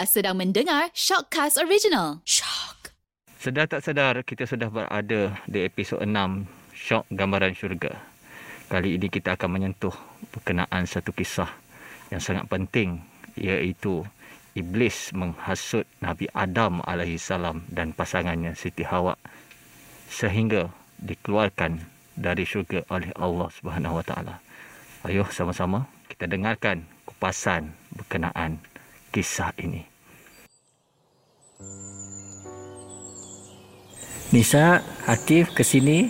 Anda sedang mendengar Shockcast Original. Shock. Sedar tak sedar, kita sudah berada di episod 6 Shock Gambaran Syurga. Kali ini kita akan menyentuh berkenaan satu kisah yang sangat penting iaitu Iblis menghasut Nabi Adam AS dan pasangannya Siti Hawa sehingga dikeluarkan dari syurga oleh Allah Subhanahu Wa Taala. Ayuh sama-sama kita dengarkan kupasan berkenaan kisah ini. Nisa, Hatif ke sini.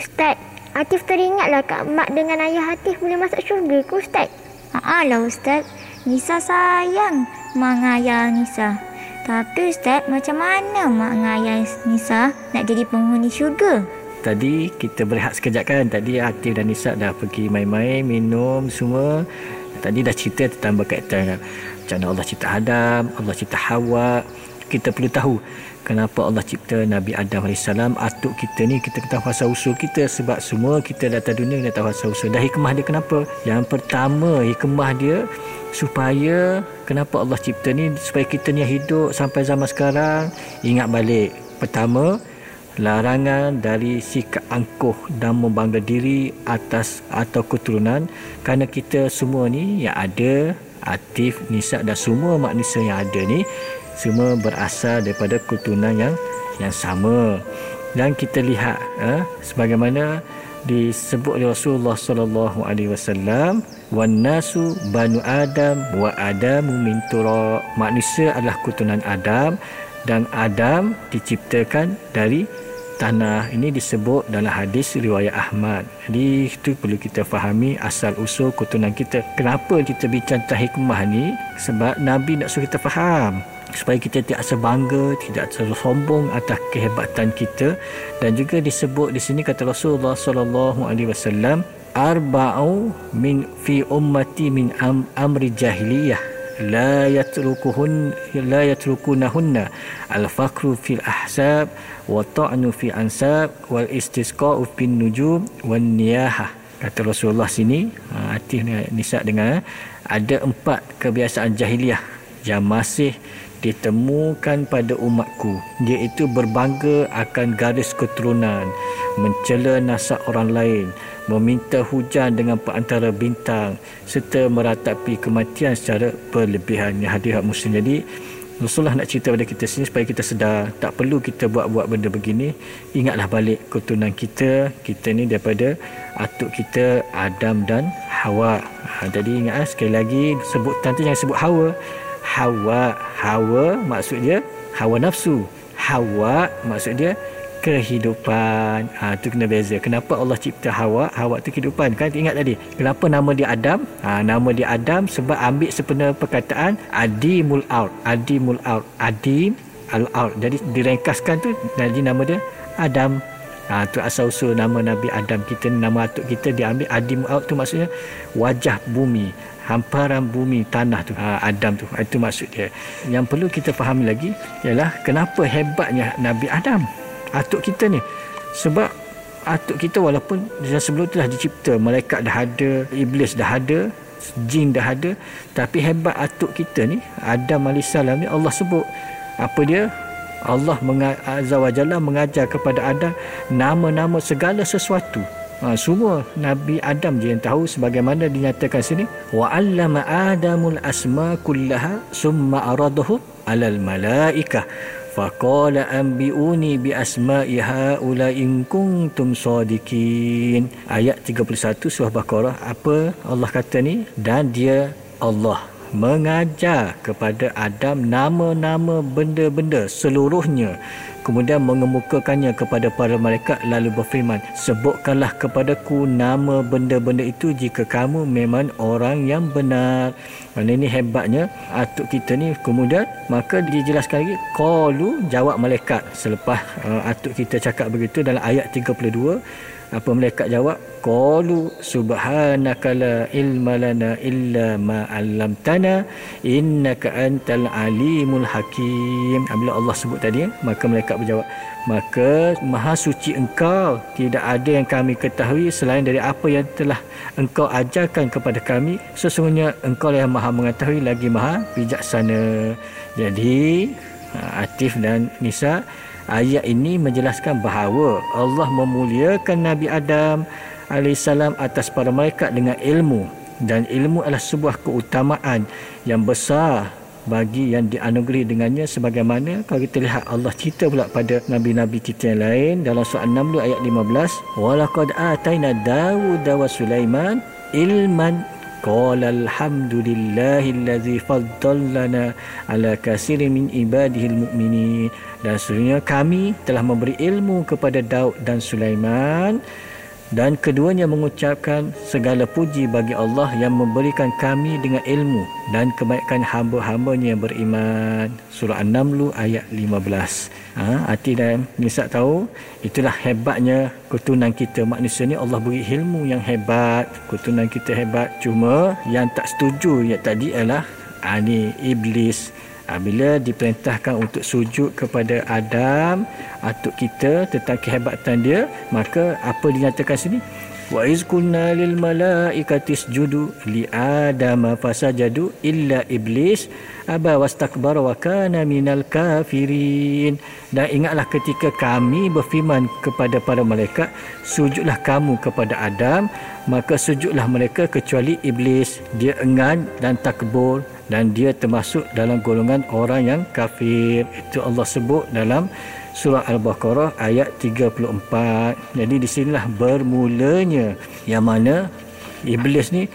Ustaz, Atif teringatlah Kak Mak dengan ayah Atif boleh masuk syurga ke Ustaz? Haa lah Ustaz. Nisa sayang mak dengan ayah Nisa. Tapi Ustaz, macam mana mak dengan ayah Nisa nak jadi penghuni syurga? Tadi kita berehat sekejap kan. Tadi Hatif dan Nisa dah pergi main-main, minum semua. Tadi dah cerita tentang berkaitan macam mana Allah cipta Adam, Allah cipta Hawa. Kita perlu tahu kenapa Allah cipta Nabi Adam AS. Atuk kita ni kita tahu asal usul kita sebab semua kita datang dunia kita tahu asal usul. Dah hikmah dia kenapa? Yang pertama hikmah dia supaya kenapa Allah cipta ni supaya kita ni hidup sampai zaman sekarang ingat balik. Pertama, larangan dari sikap angkuh dan membangga diri atas atau keturunan kerana kita semua ni yang ada Atif, Nisa dan semua manusia yang ada ni semua berasal daripada keturunan yang yang sama dan kita lihat eh, sebagaimana disebut oleh Rasulullah sallallahu alaihi wasallam wan nasu banu adam wa adamu min turab manusia adalah keturunan Adam dan Adam diciptakan dari tanah ini disebut dalam hadis riwayat Ahmad. Jadi itu perlu kita fahami asal usul keturunan kita. Kenapa kita bincang tentang hikmah ni? Sebab Nabi nak suruh kita faham supaya kita tidak sebangga, tidak terlalu sombong atas kehebatan kita. Dan juga disebut di sini kata Rasulullah sallallahu alaihi wasallam arba'u min fi ummati min am, amri jahiliyah. La yatrukuhun la yatrukunahunna. Al faqru fil ahsab wa ta'nu fi ansab wal istisqa'u fin nujum wan niyahah. Kata Rasulullah sini hati nisa dengar ada empat kebiasaan jahiliah yang masih ditemukan pada umatku iaitu berbangga akan garis keturunan mencela nasab orang lain meminta hujan dengan perantara bintang serta meratapi kematian secara berlebihan yang hadirat muslim jadi Rasulullah nak cerita pada kita sini supaya kita sedar tak perlu kita buat-buat benda begini. Ingatlah balik keturunan kita kita ni daripada atuk kita Adam dan Hawa. Ha, jadi ingat eh, sekali lagi sebutan tu jangan sebut Hawa Hawa Hawa maksudnya Hawa nafsu Hawa maksud dia kehidupan. Ha tu kena beza. Kenapa Allah cipta Hawa? Hawa tu kehidupan. Kan ingat tadi. Kenapa nama dia Adam? Ha nama dia Adam sebab ambil sepenuhnya perkataan Adimul Ard. Adimul Ard. Adim al-Ard. Jadi direngkaskan tu jadi nama dia Adam. Ha tu asal usul nama Nabi Adam kita nama atuk kita diambil Adimul Ard tu maksudnya wajah bumi hamparan bumi tanah tu ha, Adam tu. Itu maksud dia. Yang perlu kita fahami lagi ialah kenapa hebatnya Nabi Adam atuk kita ni. Sebab atuk kita walaupun sebelum tu dah dicipta malaikat dah ada iblis dah ada jin dah ada tapi hebat atuk kita ni Adam AS ni Allah sebut. Apa dia Allah Azza wa Jalla mengajar kepada Adam nama-nama segala sesuatu. Ha, semua Nabi Adam je yang tahu sebagaimana dinyatakan sini wa 'allama adamul asma kullaha summa aradahu 'alal malaikah. Faqala anbi'uni bi asma'i haula in kuntum sadiqin. Ayat 31 surah baqarah apa Allah kata ni? Dan dia Allah mengajar kepada Adam nama-nama benda-benda seluruhnya. Kemudian mengemukakannya kepada para malaikat lalu berfirman sebutkanlah kepadaku nama benda-benda itu jika kamu memang orang yang benar. Mana ini hebatnya atuk kita ni. Kemudian maka dijelaskan lagi qalu jawab malaikat. Selepas uh, atuk kita cakap begitu dalam ayat 32 Apa malaikat jawab? Qalu subhanaka la ilma lana illa ma 'allamtana innaka antal alimul hakim. Apabila Allah sebut tadi, maka malaikat berjawab, maka maha suci engkau tidak ada yang kami ketahui selain dari apa yang telah engkau ajarkan kepada kami sesungguhnya engkau yang maha mengetahui lagi maha bijaksana jadi ha, Atif dan Nisa ayat ini menjelaskan bahawa Allah memuliakan Nabi Adam alaihissalam atas para malaikat dengan ilmu. Dan ilmu adalah sebuah keutamaan yang besar bagi yang dianugerahi dengannya sebagaimana kalau kita lihat Allah cerita pula pada nabi-nabi kita yang lain dalam surah 6 ayat 15 walaqad ataina Dawud wa Sulaiman ilman qala alhamdulillahillazi faddalana ala katsirin min ibadihil mu'minin dan sesungguhnya kami telah memberi ilmu kepada Daud dan Sulaiman dan keduanya mengucapkan segala puji bagi Allah yang memberikan kami dengan ilmu dan kebaikan hamba-hambanya yang beriman. Surah An-Naml ayat 15. Ha, hati dan Nisa tahu itulah hebatnya keturunan kita manusia ni Allah beri ilmu yang hebat. Keturunan kita hebat cuma yang tak setuju yang tadi ialah ha, ni iblis bila diperintahkan untuk sujud kepada Adam atuk kita tentang kehebatan dia maka apa dinyatakan sini wa iz kunna lil malaikati isjudu li adam fasajadu illa iblis. Aba wastakbara wa kana minal kafirin. Dan ingatlah ketika kami berfirman kepada para malaikat sujudlah kamu kepada Adam. Maka sujudlah mereka kecuali iblis. Dia enggan dan takbur dan dia termasuk dalam golongan orang yang kafir. Itu Allah sebut dalam surah al-baqarah ayat 34 jadi di sinilah bermulanya yang mana iblis ni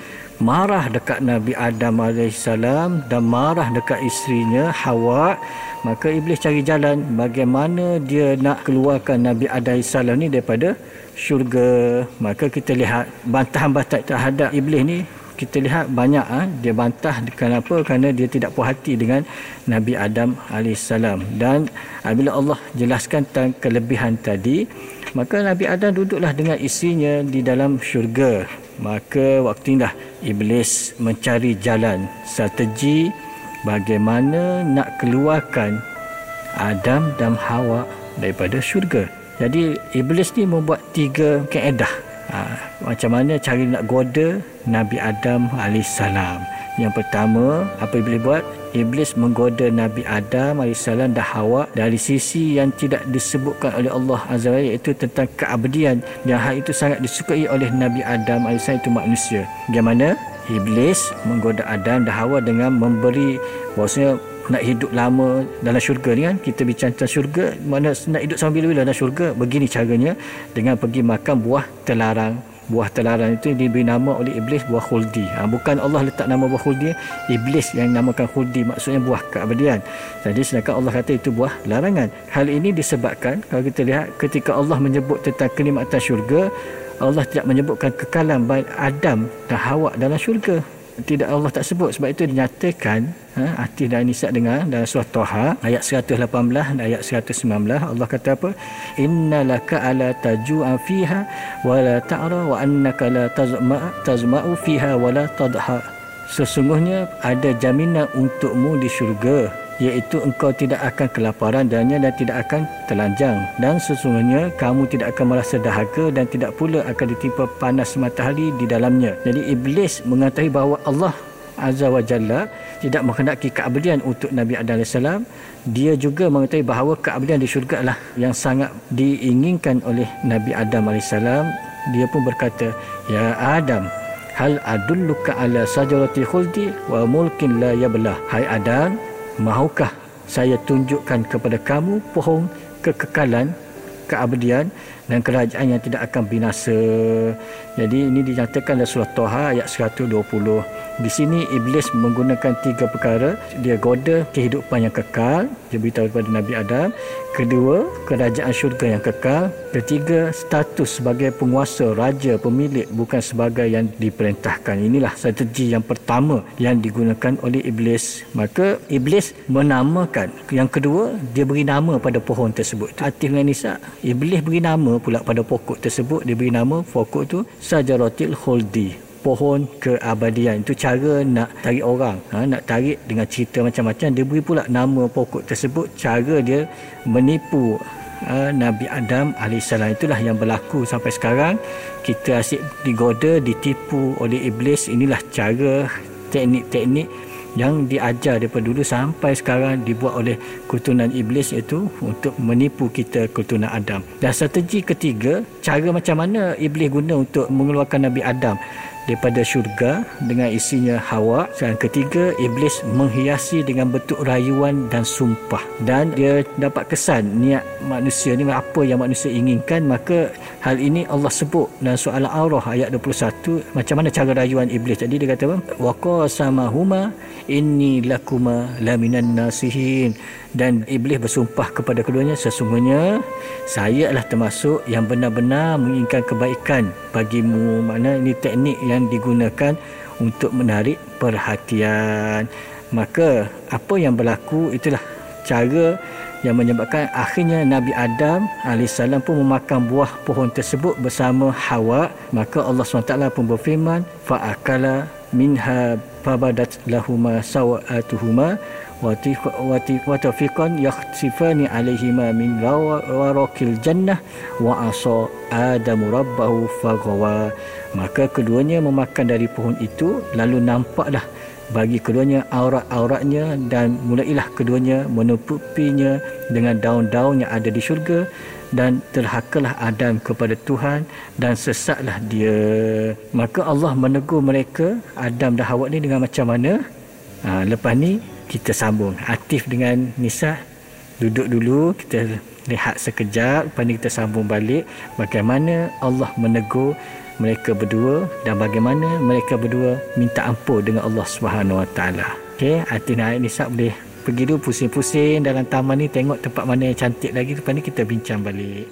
marah dekat Nabi Adam AS dan marah dekat isterinya Hawa. Maka iblis cari jalan bagaimana dia nak keluarkan Nabi Adam AS ni daripada syurga. Maka kita lihat bantahan-bantahan terhadap iblis ni kita lihat banyak ha, dia bantah kenapa kerana dia tidak puas hati dengan Nabi Adam AS dan bila Allah jelaskan tentang kelebihan tadi maka Nabi Adam duduklah dengan isinya di dalam syurga. Maka waktu inilah iblis mencari jalan strategi bagaimana nak keluarkan Adam dan Hawa daripada syurga. Jadi iblis ni membuat tiga keedah ha, macam mana cara nak goda Nabi Adam AS? Yang pertama apa iblis buat? Iblis menggoda Nabi Adam AS dan Hawa dari sisi yang tidak disebutkan oleh Allah Azza wa iaitu tentang keabdian. Yang hal itu sangat disukai oleh Nabi Adam AS itu manusia. Bagaimana? Iblis menggoda Adam dan Hawa dengan memberi bahawasanya nak hidup lama dalam syurga ni kan kita bincang tentang syurga mana nak hidup sampai bila dalam syurga? Begini caranya dengan pergi makan buah terlarang. Buah terlarang itu diberi nama oleh iblis buah khuldi. Ha, bukan Allah letak nama buah khuldi iblis yang namakan khuldi maksudnya buah keabadian jadi sedangkan Allah kata itu buah larangan. Hal ini disebabkan kalau kita lihat ketika Allah menyebut tentang kenikmatan syurga Allah tidak menyebutkan kekalan Adam dan Hawa dalam syurga tidak Allah tak sebut. Sebab itu dinyatakan ha, Atif dan Nisa dengar dalam surah Toha ayat 118 dan ayat 119 Allah kata apa? Inna laka ala taju'a fiha wa la ta'ra wa annaka la tazma tazma'u fiha wa la tadha. Sesungguhnya ada jaminan untukmu di syurga iaitu engkau tidak akan kelaparan dannya dan tidak akan telanjang. Dan sesungguhnya kamu tidak akan merasa dahaga dan tidak pula akan ditimpa panas matahari di dalamnya. Jadi iblis mengatakan bahawa Allah Azza wa Jalla tidak menghendaki keabdian untuk Nabi Adam AS dia juga mengetahui bahawa keabdian di syurga adalah yang sangat diinginkan oleh Nabi Adam AS dia pun berkata Ya Adam hal adulluka ala sajarati khuldi wa mulkin la yablah. Hai Adam Mahukah saya tunjukkan kepada kamu pohon kekekalan, keabadian dan kerajaan yang tidak akan binasa. Jadi ini dinyatakan dalam surah Toha ayat 120. Di sini iblis menggunakan tiga perkara. Dia goda kehidupan yang kekal. Dia beritahu kepada Nabi Adam. Kedua, kerajaan syurga yang kekal. Ketiga, status sebagai penguasa, raja, pemilik bukan sebagai yang diperintahkan. Inilah strategi yang pertama yang digunakan oleh iblis. Maka iblis menamakan. Yang kedua, dia beri nama pada pohon tersebut. Atif dengan Nisa Iblis beri nama pula pada pokok tersebut. Dia beri nama pokok tu Sajaratil Khuldi. Pohon keabadian. Itu cara nak tarik orang. Ha, nak tarik dengan cerita macam-macam. Dia beri pula nama pokok tersebut. Cara dia menipu uh, Nabi Adam AS itulah yang berlaku sampai sekarang kita asyik digoda ditipu oleh iblis inilah cara teknik-teknik yang diajar daripada dulu sampai sekarang dibuat oleh keturunan iblis itu untuk menipu kita keturunan Adam. Dan strategi ketiga, cara macam mana iblis guna untuk mengeluarkan Nabi Adam daripada syurga dengan isinya Hawa. Dan ketiga iblis menghiasi dengan bentuk rayuan dan sumpah. Dan dia dapat kesan niat manusia ni apa yang manusia inginkan. Maka hal ini Allah sebut dalam surah Al-A'raf ayat 21 macam mana cara rayuan iblis. Jadi dia kata apa? Waqasamahuma inni lakuma laminan nasihin. Dan iblis bersumpah kepada keduanya sesungguhnya saya adalah termasuk yang benar-benar menginginkan kebaikan bagimu. Mana ini teknik yang digunakan untuk menarik perhatian. Maka apa yang berlaku itulah cara yang menyebabkan akhirnya Nabi Adam AS pun memakan buah pohon tersebut bersama Hawa. Maka Allah SWT pun berfirman fa'akala minha fabadat lahuma sawatuhuma watafiqan yakhsifani alaihima min warakil jannah wa asa adam rabbahu faghawa. Maka keduanya memakan dari pohon itu lalu nampaklah bagi keduanya aurat-auratnya dan mulailah keduanya menutupinya dengan daun-daun yang ada di syurga dan terhakalah Adam kepada Tuhan dan sesatlah dia. Maka Allah menegur mereka Adam dan Hawa ni dengan macam mana? Ha, lepas ni kita sambung aktif dengan Nisa duduk dulu kita lihat sekejap lepas ni kita sambung balik bagaimana Allah menegur mereka berdua dan bagaimana mereka berdua minta ampun dengan Allah Subhanahu Wa Taala. Okey, hati nak Nisa boleh pergi dulu pusing-pusing dalam taman ni tengok tempat mana yang cantik lagi lepas ni kita bincang balik.